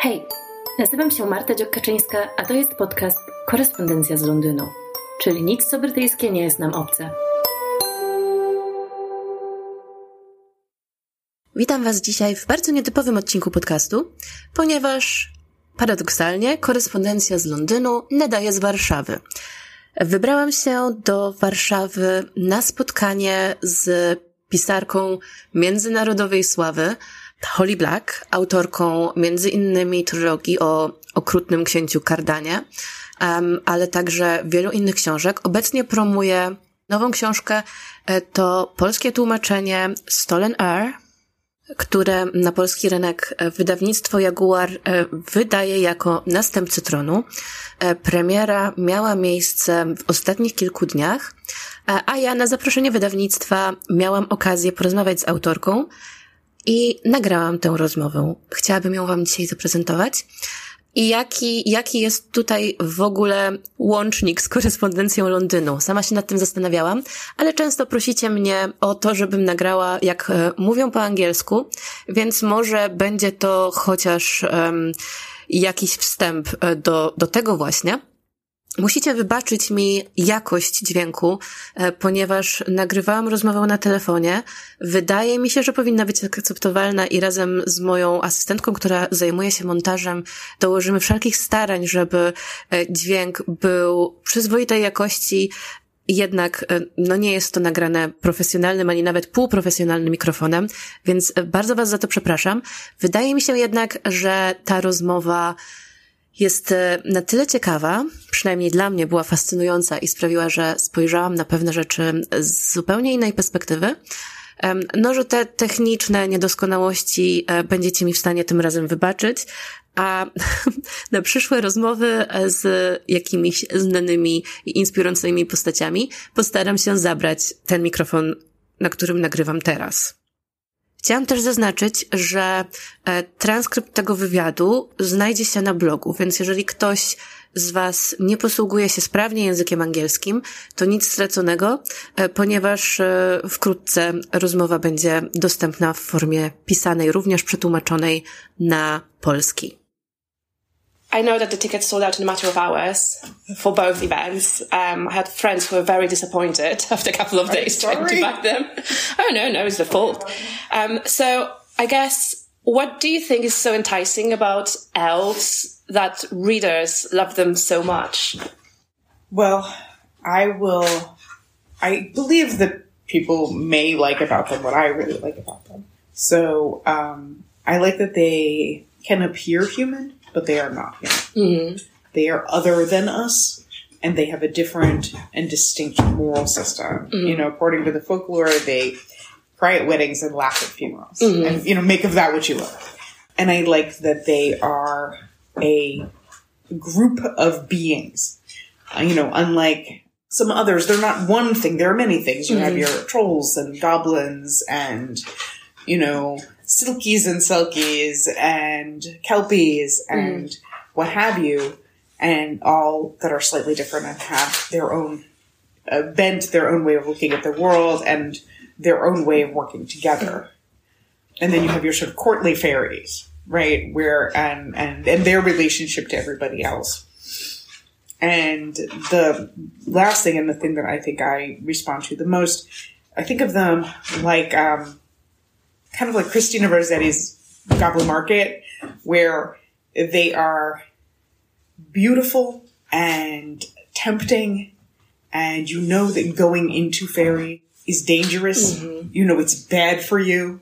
Hej, nazywam się Marta Dziokaczyńska, a to jest podcast Korespondencja z Londynu, czyli nic co brytyjskie nie jest nam obce. Witam Was dzisiaj w bardzo nietypowym odcinku podcastu, ponieważ paradoksalnie korespondencja z Londynu nadaje z Warszawy. Wybrałam się do Warszawy na spotkanie z pisarką międzynarodowej sławy, Holly Black, autorką między innymi trylogii o okrutnym księciu Kardanie, um, ale także wielu innych książek. Obecnie promuje nową książkę, e, to polskie tłumaczenie Stolen Air, które na polski rynek e, wydawnictwo Jaguar e, wydaje jako następcy tronu. Premiera miała miejsce w ostatnich kilku dniach, a ja na zaproszenie wydawnictwa miałam okazję porozmawiać z autorką, i nagrałam tę rozmowę. Chciałabym ją Wam dzisiaj zaprezentować. I jaki, jaki jest tutaj w ogóle łącznik z korespondencją Londynu? Sama się nad tym zastanawiałam, ale często prosicie mnie o to, żebym nagrała, jak e, mówią po angielsku, więc może będzie to chociaż jakiś wstęp e, do, do tego właśnie. Musicie wybaczyć mi jakość dźwięku, e, ponieważ nagrywałam rozmowę na telefonie. Wydaje mi się, że powinna być akceptowalna i razem z moją asystentką, która zajmuje się montażem, dołożymy wszelkich starań, żeby e, dźwięk był przyzwoitej jakości, jednak e, no nie jest to nagrane profesjonalnym ani nawet półprofesjonalnym mikrofonem, więc bardzo Was za to przepraszam. Wydaje mi się jednak, że ta rozmowa jest e, na tyle ciekawa, przynajmniej dla mnie była fascynująca i sprawiła, że spojrzałam na pewne rzeczy z zupełnie innej perspektywy. No, że te techniczne niedoskonałości e, będziecie mi w stanie tym razem wybaczyć, a na przyszłe rozmowy e, z jakimiś znanymi i inspirującymi postaciami postaram się zabrać ten mikrofon, na którym nagrywam teraz. Chciałam też zaznaczyć, że e, transkrypt tego wywiadu znajdzie się na blogu, więc jeżeli ktoś z Was nie posługuje się sprawnie językiem angielskim, to nic straconego, e, ponieważ e, wkrótce rozmowa będzie dostępna w formie pisanej, również przetłumaczonej na polski. I know that the tickets sold out in a matter of hours for both events. Um, I had friends who were very disappointed after a couple of days trying to buy them. Oh no, no, it's the fault. Um, so I guess what do you think is so enticing about elves that readers love them so much? Well, I will. I believe that people may like about them what I really like about them. So um, I like that they can appear human but they are not. Mm-hmm. They are other than us, and they have a different and distinct moral system. Mm-hmm. You know, according to the folklore, they cry at weddings and laugh at funerals, mm-hmm. and you know, make of that what you will. And I like that they are a group of beings. Uh, you know, unlike some others, they're not one thing. There are many things. You have mm-hmm. your trolls and goblins and you know silkies and selkies and kelpies and mm. what have you, and all that are slightly different and have their own uh, bent, their own way of looking at the world, and their own way of working together. And then you have your sort of courtly fairies, right? Where and and and their relationship to everybody else. And the last thing, and the thing that I think I respond to the most, I think of them like um, kind of like Christina Rossetti's Goblin Market, where they are beautiful and tempting, and you know that going into fairy is dangerous. Mm-hmm. You know it's bad for you.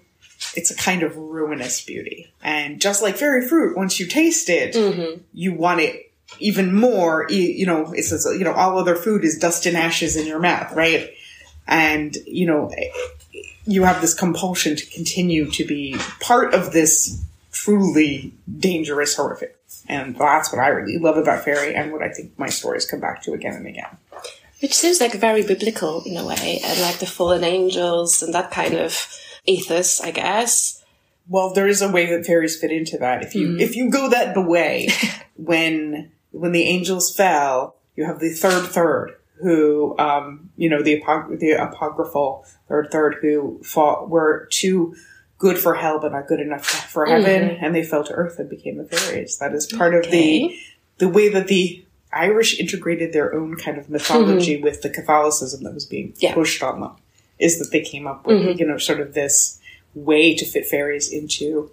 It's a kind of ruinous beauty. And just like fairy fruit, once you taste it, mm-hmm. you want it even more. You know, it's, you know, all other food is dust and ashes in your mouth, right? And, you know, you have this compulsion to continue to be part of this truly dangerous horrific. And that's what I really love about fairy and what I think my stories come back to again and again. Which seems like very biblical in a way, and like the fallen angels and that kind of ethos, I guess. Well, there is a way that fairies fit into that. If you mm. if you go that way, when when the angels fell, you have the third third, who, um, you know, the, apog- the apocryphal third third who fought were too good for hell but not good enough for heaven, and they fell to earth and became the fairies. That is part of the the way that the Irish integrated their own kind of mythology with the Catholicism that was being Yeah. pushed on them. Is that they came up with you know sort of this way to fit fairies into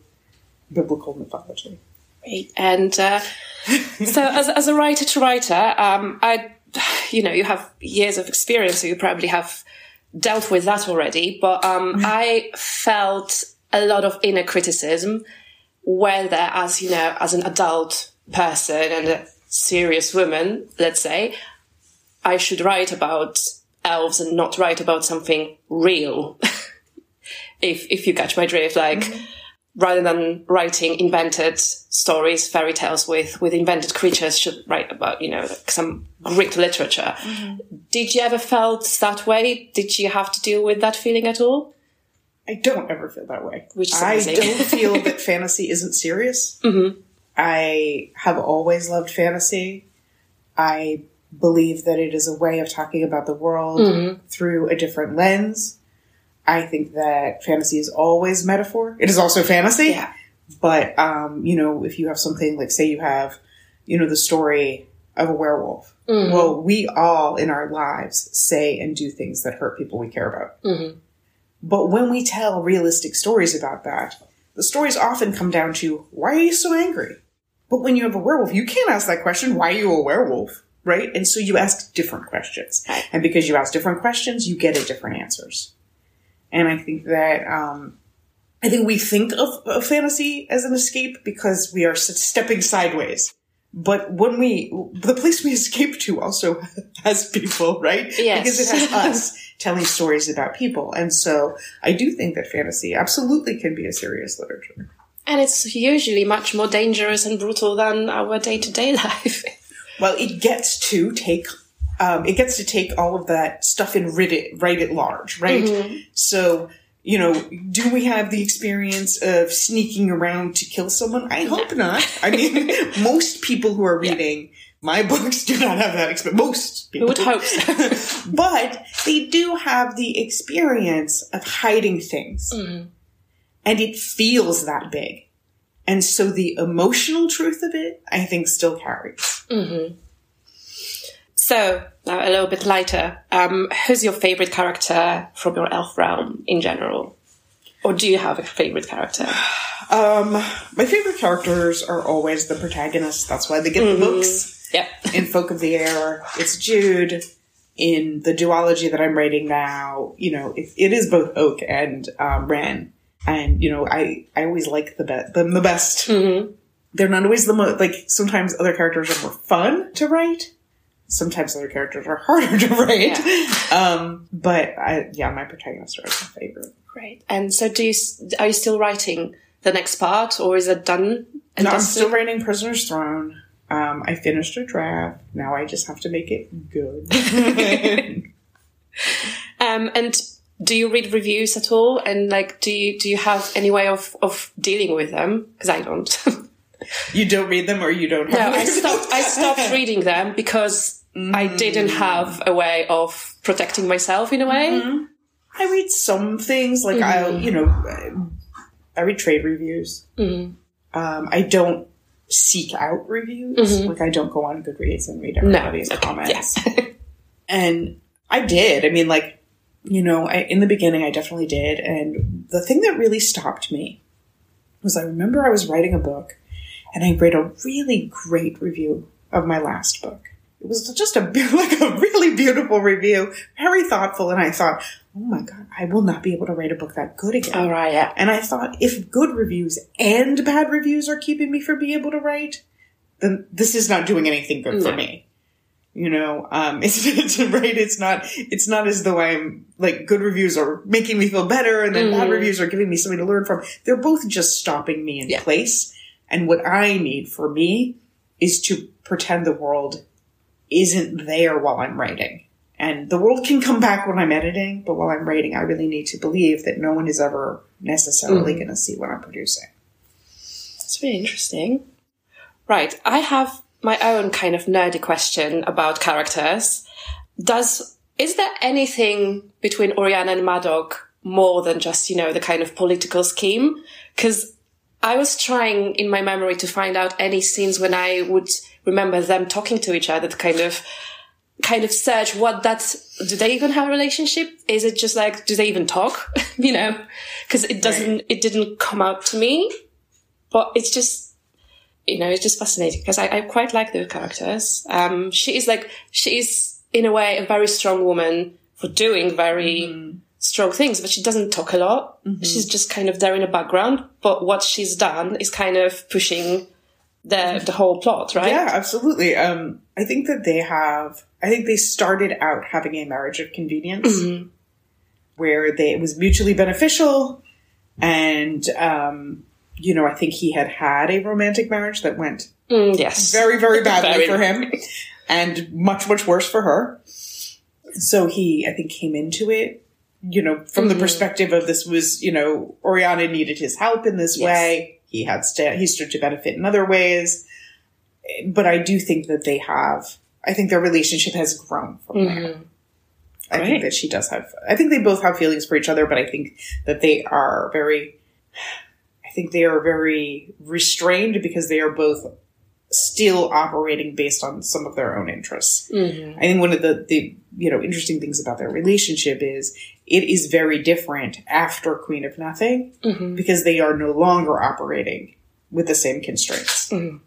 biblical mythology. Right. And uh, so, as, as a writer to writer, um, I, you know, you have years of experience, so you probably have dealt with that already. But um, I felt a lot of inner criticism, whether as you know, as an adult person and a serious woman, let's say, I should write about elves and not write about something real. if if you catch my drift, like rather than writing invented stories, fairy tales with, with invented creatures, should write about, you know, like some Greek literature. Mm-hmm. Did you ever felt that way? Did you have to deal with that feeling at all? I don't ever feel that way. Which is I don't feel that fantasy isn't serious. Mm-hmm. I have always loved fantasy. I believe that it is a way of talking about the world mm-hmm. through a different lens. I think that fantasy is always metaphor. It is also fantasy. Yeah. But, um, you know, if you have something like, say, you have, you know, the story of a werewolf. Well, we all in our lives say and do things that hurt people we care about. But when we tell realistic stories about that, the stories often come down to, why are you so angry? But when you have a werewolf, you can't ask that question, why are you a werewolf? Right? And so you ask different questions. And because you ask different questions, you get at different answers. And I think that, um, I think we think of, of fantasy as an escape because we are stepping sideways. But when we, the place we escape to also has people, right? Yes. Because it has us telling stories about people. And so I do think that fantasy absolutely can be a serious literature. And it's usually much more dangerous and brutal than our day to day life. Well, it gets to take, um, it gets to take all of that stuff and write it, write it large, right? Mm-hmm. So, you know, do we have the experience of sneaking around to kill someone? I hope not. I mean, most people who are reading my books do not have that experience. Most people would hope so? but they do have the experience of hiding things. Mm. And it feels that big. And so the emotional truth of it, I think, still carries. Mm-hmm. So, now a little bit lighter. Um, who's your favorite character from your elf realm in general? Or do you have a favorite character? Um, my favorite characters are always the protagonists. That's why they get the books. Yep. In Folk of the Air, it's Jude. In the duology that I'm writing now, you know, it, it is both Oak and um, Ren. And, you know, I, I always like the be- them the best. They're not always the most, like, sometimes other characters are more fun to write. Sometimes other characters are harder to write. Um, but I, yeah, my protagonist are my favorite. Great. And so, do you are you still writing the next part, or is it done? And No, I'm still writing Prisoner's Throne. Um, I finished a draft. Now I just have to make it good. Um, and do you read reviews at all? And like, do you do you have any way of of dealing with them? Because I don't. you don't read them, or you don't. no, I stopped. I stopped reading them because I mm. didn't have a way of protecting myself in a way. Mm-hmm. I read some things, like I'll, mm-hmm. you know, I read trade reviews. Mm. Um, I don't seek out reviews. Mm-hmm. Like I don't go on Goodreads and read everybody's Okay. comments. And I did. I mean, like, you know, I, in the beginning, I definitely did. And the thing that really stopped me was I remember I was writing a book and I read a really great review of my last book. It was just a like a really beautiful review, very thoughtful, and I thought, oh my god, I will not be able to write a book that good again. All right. Yeah. And I thought, if good reviews and bad reviews are keeping me from being able to write, then this is not doing anything good for me. You know, um, it's, it's right. It's not. It's not as though I'm like good reviews are making me feel better, and then bad reviews are giving me something to learn from. They're both just stopping me in Yeah. place. And what I need for me is to pretend the world isn't there while I'm writing. And the world can come back when I'm editing, but while I'm writing, I really need to believe that no one is ever necessarily hmm. going to see what I'm producing. It's really interesting. Right. I have my own kind of nerdy question about characters. Does is there anything between Oriana and Madoc more than just, you know, the kind of political scheme. Cause I was trying in my memory to find out any scenes when I would remember them talking to each other to kind of, kind of search what that's, do they even have a relationship? Is it just like, do they even talk? you know, cause it doesn't, right. it didn't come out to me, but it's just, you know, it's just fascinating because I, I quite like those characters. Um, she is like, she is in a way a very strong woman for doing very, mm strong things, but she doesn't talk a lot. Mm-hmm. She's just kind of there in the background. But what she's done is kind of pushing the the whole plot, right? Yeah, absolutely. Um, I think that they have. I think they started out having a marriage of convenience, mm-hmm. where they it was mutually beneficial, and um, you know, I think he had had a romantic marriage that went mm, yes very very badly very for him, and much much worse for her. So he, I think, came into it you know, from mm-hmm. the perspective of this was, you know, Oriana needed his help in this yes. way. He had st- he stood to benefit in other ways. But I do think that they have, I think their relationship has grown from mm-hmm. there. I right. think that she does have, I think they both have feelings for each other, but I think that they are very, I think they are very restrained because they are both still operating based on some of their own interests. Mm-hmm. I think one of the, the, you know, interesting things about their relationship is it is very different after Queen of Nothing mm-hmm. because they are no longer operating with the same constraints. Mm-hmm.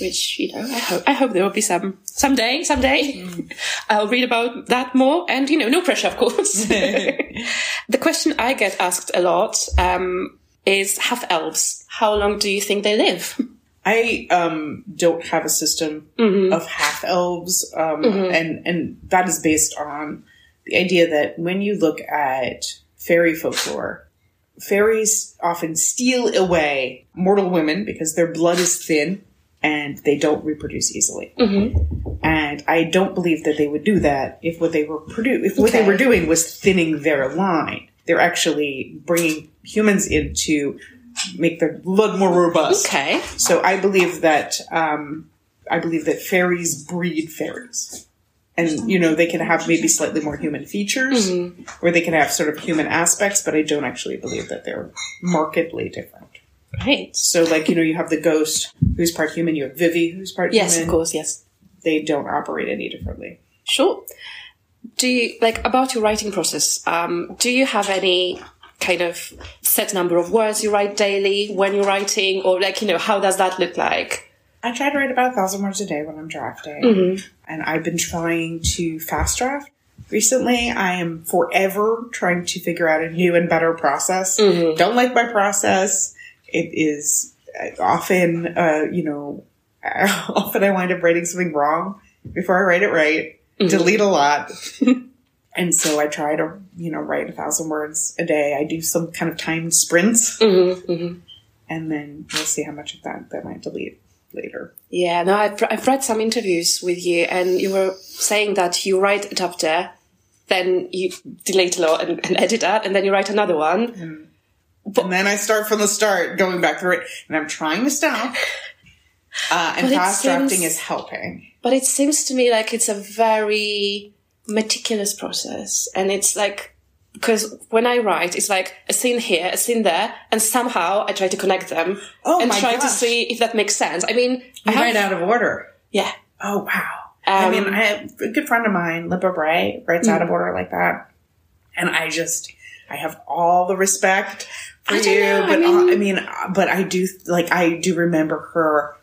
Which you know, I hope I hope there will be some someday. Someday, mm. I'll read about that more. And you know, no pressure, of course. the question I get asked a lot um, is half elves. How long do you think they live? I um, don't have a system mm-hmm. of half elves, um, mm-hmm. and and that is based on the idea that when you look at fairy folklore, fairies often steal away mortal women because their blood is thin and they don't reproduce easily. Mm-hmm. And I don't believe that they would do that if what they were produ- if what okay. they were doing was thinning their line. They're actually bringing humans in to make their blood more robust. Okay. So I believe that um, I believe that fairies breed fairies and you know they can have maybe slightly more human features mm-hmm. or they can have sort of human aspects but i don't actually believe that they're markedly different right so like you know you have the ghost who's part human you have vivi who's part yes human. Yes, of course yes they don't operate any differently sure do you like about your writing process um, do you have any kind of set number of words you write daily when you're writing or like you know how does that look like I try to write about a thousand words a day when I'm drafting, mm-hmm. and I've been trying to fast draft. Recently, I am forever trying to figure out a new and better process. Mm-hmm. Don't like my process. It is uh, often, uh, you know, often I wind up writing something wrong before I write it right. Mm-hmm. Delete a lot. and so I try to, you know, write a thousand words a day. I do some kind of timed sprints. Mm-hmm. Mm-hmm. And then we'll see how much of that that might delete later. Yeah, no, I've, I've read some interviews with you, and you were saying that you write a chapter, then you delete a lot and, and edit that, and then you write another one. Mm. But, and then I start from the start, going back through it, and I'm trying to stop. Uh, and fast seems, drafting is helping. But it seems to me like it's a very meticulous process, and it's like because when I write, it's like a scene here, a scene there, and somehow I try to connect them oh and try gosh. to see if that makes sense. I mean, you I have, write out of order. Yeah. Oh wow. Um, I mean, I have a good friend of mine, Libba Bray, writes mm. out of mm. order like that, and I just, I have all the respect for you, know, but I mean, I mean, but I do like I do remember her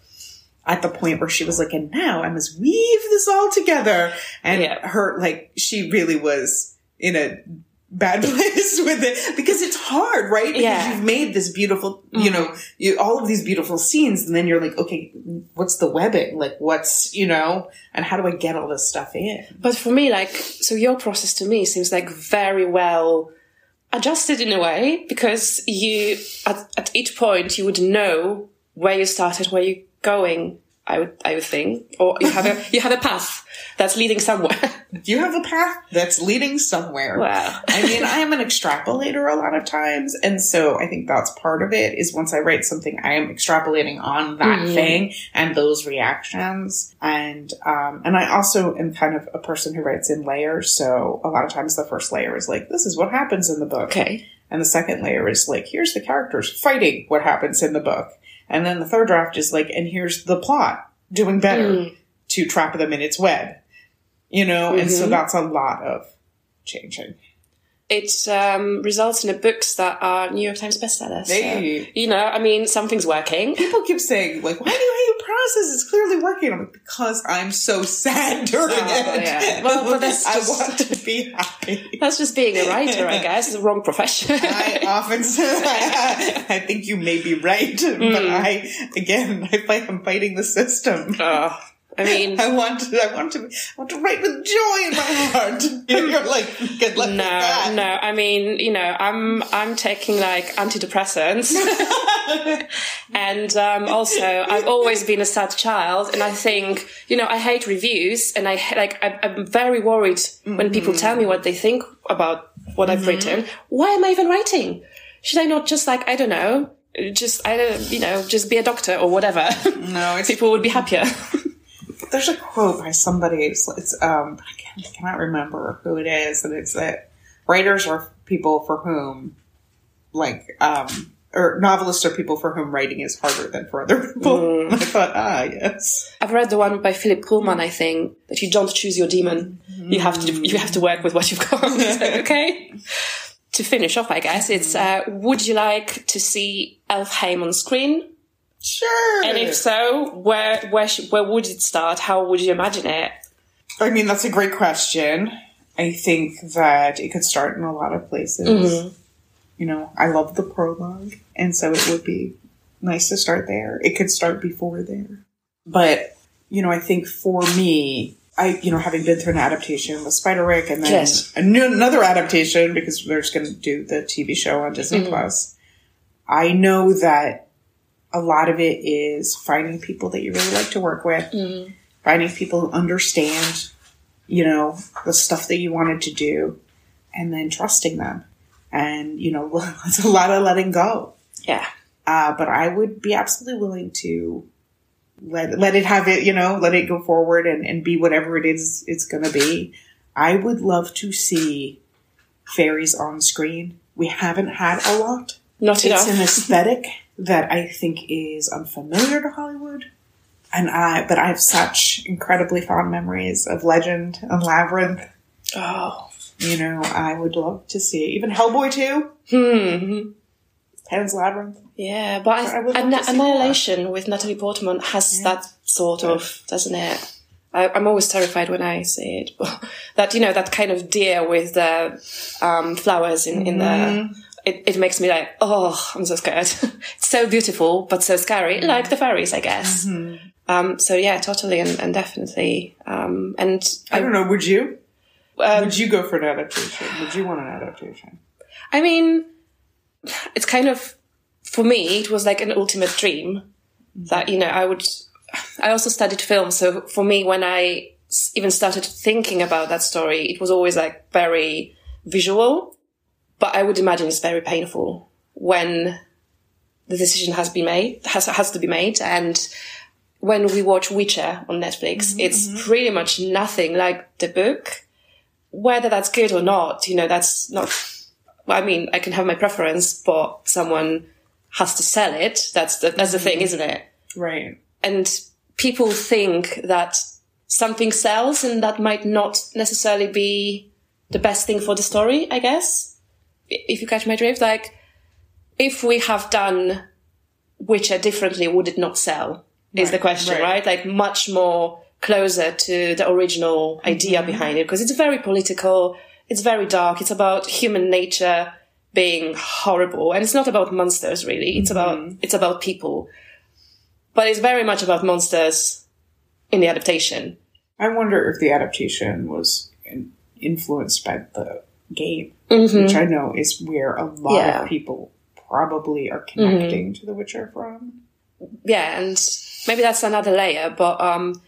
at the point where she was like, and now I must weave this all together, and yeah. her like she really was in a bad place with it because it's hard, right? Because yeah. you've made this beautiful, mm-hmm. you know, you, all of these beautiful scenes and then you're like, okay, what's the webbing? Like what's, you know, and how do I get all this stuff in? But for me, like, so your process to me seems like very well adjusted in a way because you, at, at each point, you would know where you started, where you're going. I would, I would think, or you have a, you have a path that's leading somewhere. You have a path that's leading somewhere. Wow. I mean, I am an extrapolator a lot of times. And so I think that's part of it is once I write something, I am extrapolating on that Mhm. thing and those reactions. And, um, and I also am kind of a person who writes in layers. So a lot of times the first layer is like, this is what happens in the book. Okay. And the second layer is like, here's the characters fighting what happens in the book. And then the third draft is like, and here's the plot doing better Mm. to trap them in its web. You know, and so Mhm. that's a lot of changing. It um, results in a books that are New York Times bestsellers. So, you know, I mean, something's working. People keep saying, like, why do you hate your process? It's clearly working. I'm like, because I'm so sad during Oh, it. yeah. Well, but that's I just- want to be happy. That's just being a writer, I guess. It's the wrong profession. I often say, I think you may be right, but Mm. I, again, I fight, I'm fighting the system. oh, I mean, I want to, I want to, I want to write with joy in my heart. You're like, good luck no, that. no. I mean, you know, I'm I'm taking like antidepressants, and um, also I've always been a sad child, and I think you know I hate reviews, and I like I, I'm very worried when people tell me what they think about what I've written. Why am I even writing? Should I not just like I don't know, just I don't you know just be a doctor or whatever? No, it's people would be happier. There's a quote by somebody. It's, it's um, I, can't, I cannot remember who it is, and it's that writers are people for whom, like, um, or novelists are people for whom writing is harder than for other people. And I thought, ah, yes, I've read the one by Philip Pullman, I think, that you don't choose your demon. You have to you have to work with what you've got. Okay. To finish off, I guess it's uh, would you like to see Elfhame on screen? Sure. And if so, where where sh- where would it start? How would you imagine it? I mean, that's a great question. I think that it could start in a lot of places. Mm-hmm. You know, I love the prologue, and so it would be nice to start there. It could start before there. But, you know, I think for me, I, you know, having been through an adaptation with Spiderwick and then Yes. new, another adaptation because they're just going to do the TV show on Disney Mm-hmm. Plus, I know that a lot of it is finding people that you really like to work with, Mm-hmm. finding people who understand, you know, the stuff that you wanted to do, and then trusting them. And, you know, it's a lot of letting go. Yeah. Uh, but I would be absolutely willing to let let it have it, you know, let it go forward and, and be whatever it is it's gonna be. I would love to see fairies on screen. We haven't had a lot. Not It's enough. an aesthetic that I think is unfamiliar to Hollywood. And I but I have such incredibly fond memories of Legend and Labyrinth. oh. You know, I would love to see it. Even Hellboy too. Hmm. Pan's Labyrinth. Yeah, but I I, Anna- to see more. Annihilation with Natalie Portman has that sort of, doesn't it? I, I'm always terrified when I see it. That you know that kind of deer with the um, flowers in in Mm-hmm. the. It, it makes me like, oh, I'm so scared. it's so beautiful, but so scary, Mm-hmm. like the fairies, I guess. Um, so yeah, totally and, and definitely. Um, and I don't know, would you? um, Would you go for an adaptation? Would you want an adaptation? I mean, it's kind of for me. It was like an ultimate dream that you know I would. I also studied film, so for me, when I even started thinking about that story, it was always like very visual. But I would imagine it's very painful when the decision has been made, has has to be made, and when we watch Witcher on Netflix, mm-hmm, it's mm-hmm. pretty much nothing like the book. Whether that's good or not, you know, that's not I mean, I can have my preference, but someone has to sell it. That's the, that's the thing, mm-hmm. isn't it? Right. And people think that something sells and that might not necessarily be the best thing for the story, I guess. If you catch my drift, like, if we have done Witcher differently, would it not sell? Is the question, right. right? Like, much more closer to the original idea mm-hmm. behind it, because it's very political, it's very dark, it's about human nature being horrible, and it's not about monsters really, it's about, mm-hmm. it's about people. But it's very much about monsters in the adaptation. I wonder if the adaptation was in- influenced by the game, mm-hmm. which I know is where a lot Yeah. of people probably are connecting mm-hmm. to The Witcher from. Yeah, and maybe that's another layer, but um,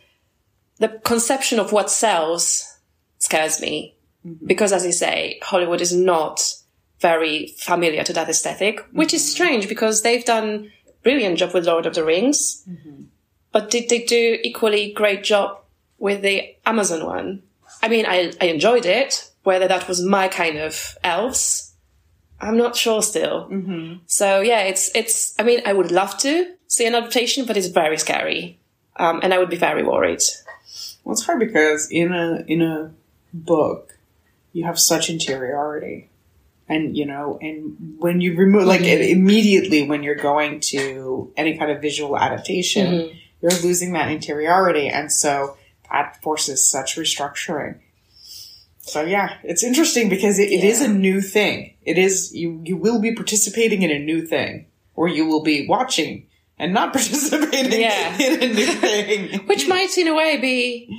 the conception of what sells scares me mm-hmm. because, as you say, Hollywood is not very familiar to that esthetic which is strange because they've done brilliant job with Lord of the Rings, but did they do equally great job with the Amazon one? I mean, I, I enjoyed it. Whether that was my kind of elves, I'm not sure still. Mm-hmm. So yeah, it's, it's, I mean, I would love to see an adaptation, but it's very scary. Um, and I would be very worried. Well, it's hard because in a in a book, you have such interiority, and you know, and when you remove like mm-hmm. immediately when you're going to any kind of visual adaptation, mm-hmm. you're losing that interiority, and so that forces such restructuring. So yeah, it's interesting because it, it is a new thing. It is you you will be participating in a new thing, or you will be watching and not participating Yeah. in a new thing. which might in a way be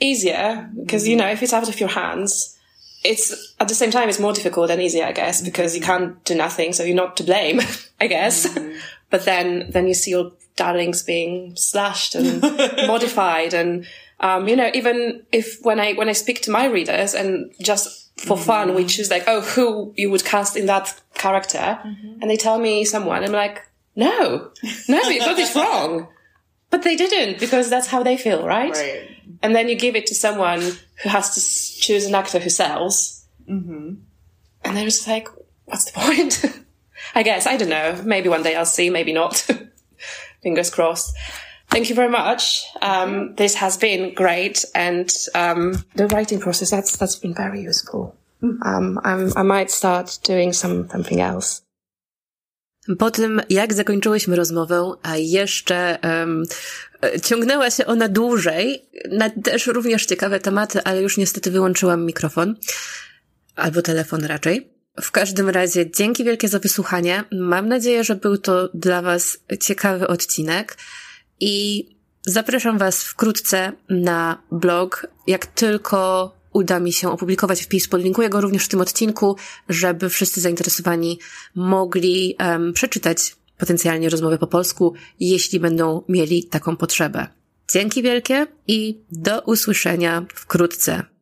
easier because you know if it's out of your hands it's at the same time it's more difficult and easier i guess because you can't do nothing so you're not to blame i guess mm-hmm. but then then you see your darlings being slashed and modified and um, you know even if when i when i speak to my readers and just for fun we choose like oh who you would cast in that character and they tell me someone i'm like no no you got this wrong but they didn't because that's how they feel, right? Right. And then you give it to someone who has to choose an actor who sells. Mm-hmm. And they're just like, what's the point? I guess. I don't know. Maybe one day I'll see, maybe not. Fingers crossed. Thank you very much. Um, this has been great. And um, the writing process, that's, that's been very useful. Um, I'm, I might start doing some, something else. Po tym, jak zakończyłyśmy rozmowę, a jeszcze um, ciągnęła się ona dłużej, na też również ciekawe tematy, ale już niestety wyłączyłam mikrofon. Albo telefon raczej. W każdym razie dzięki wielkie za wysłuchanie. Mam nadzieję, że był to dla Was ciekawy odcinek i zapraszam Was wkrótce na blog. Jak tylko uda mi się opublikować wpis, podlinkuję go również w tym odcinku, żeby wszyscy zainteresowani mogli em, przeczytać potencjalnie rozmowę po polsku, jeśli będą mieli taką potrzebę. Dzięki wielkie i do usłyszenia wkrótce.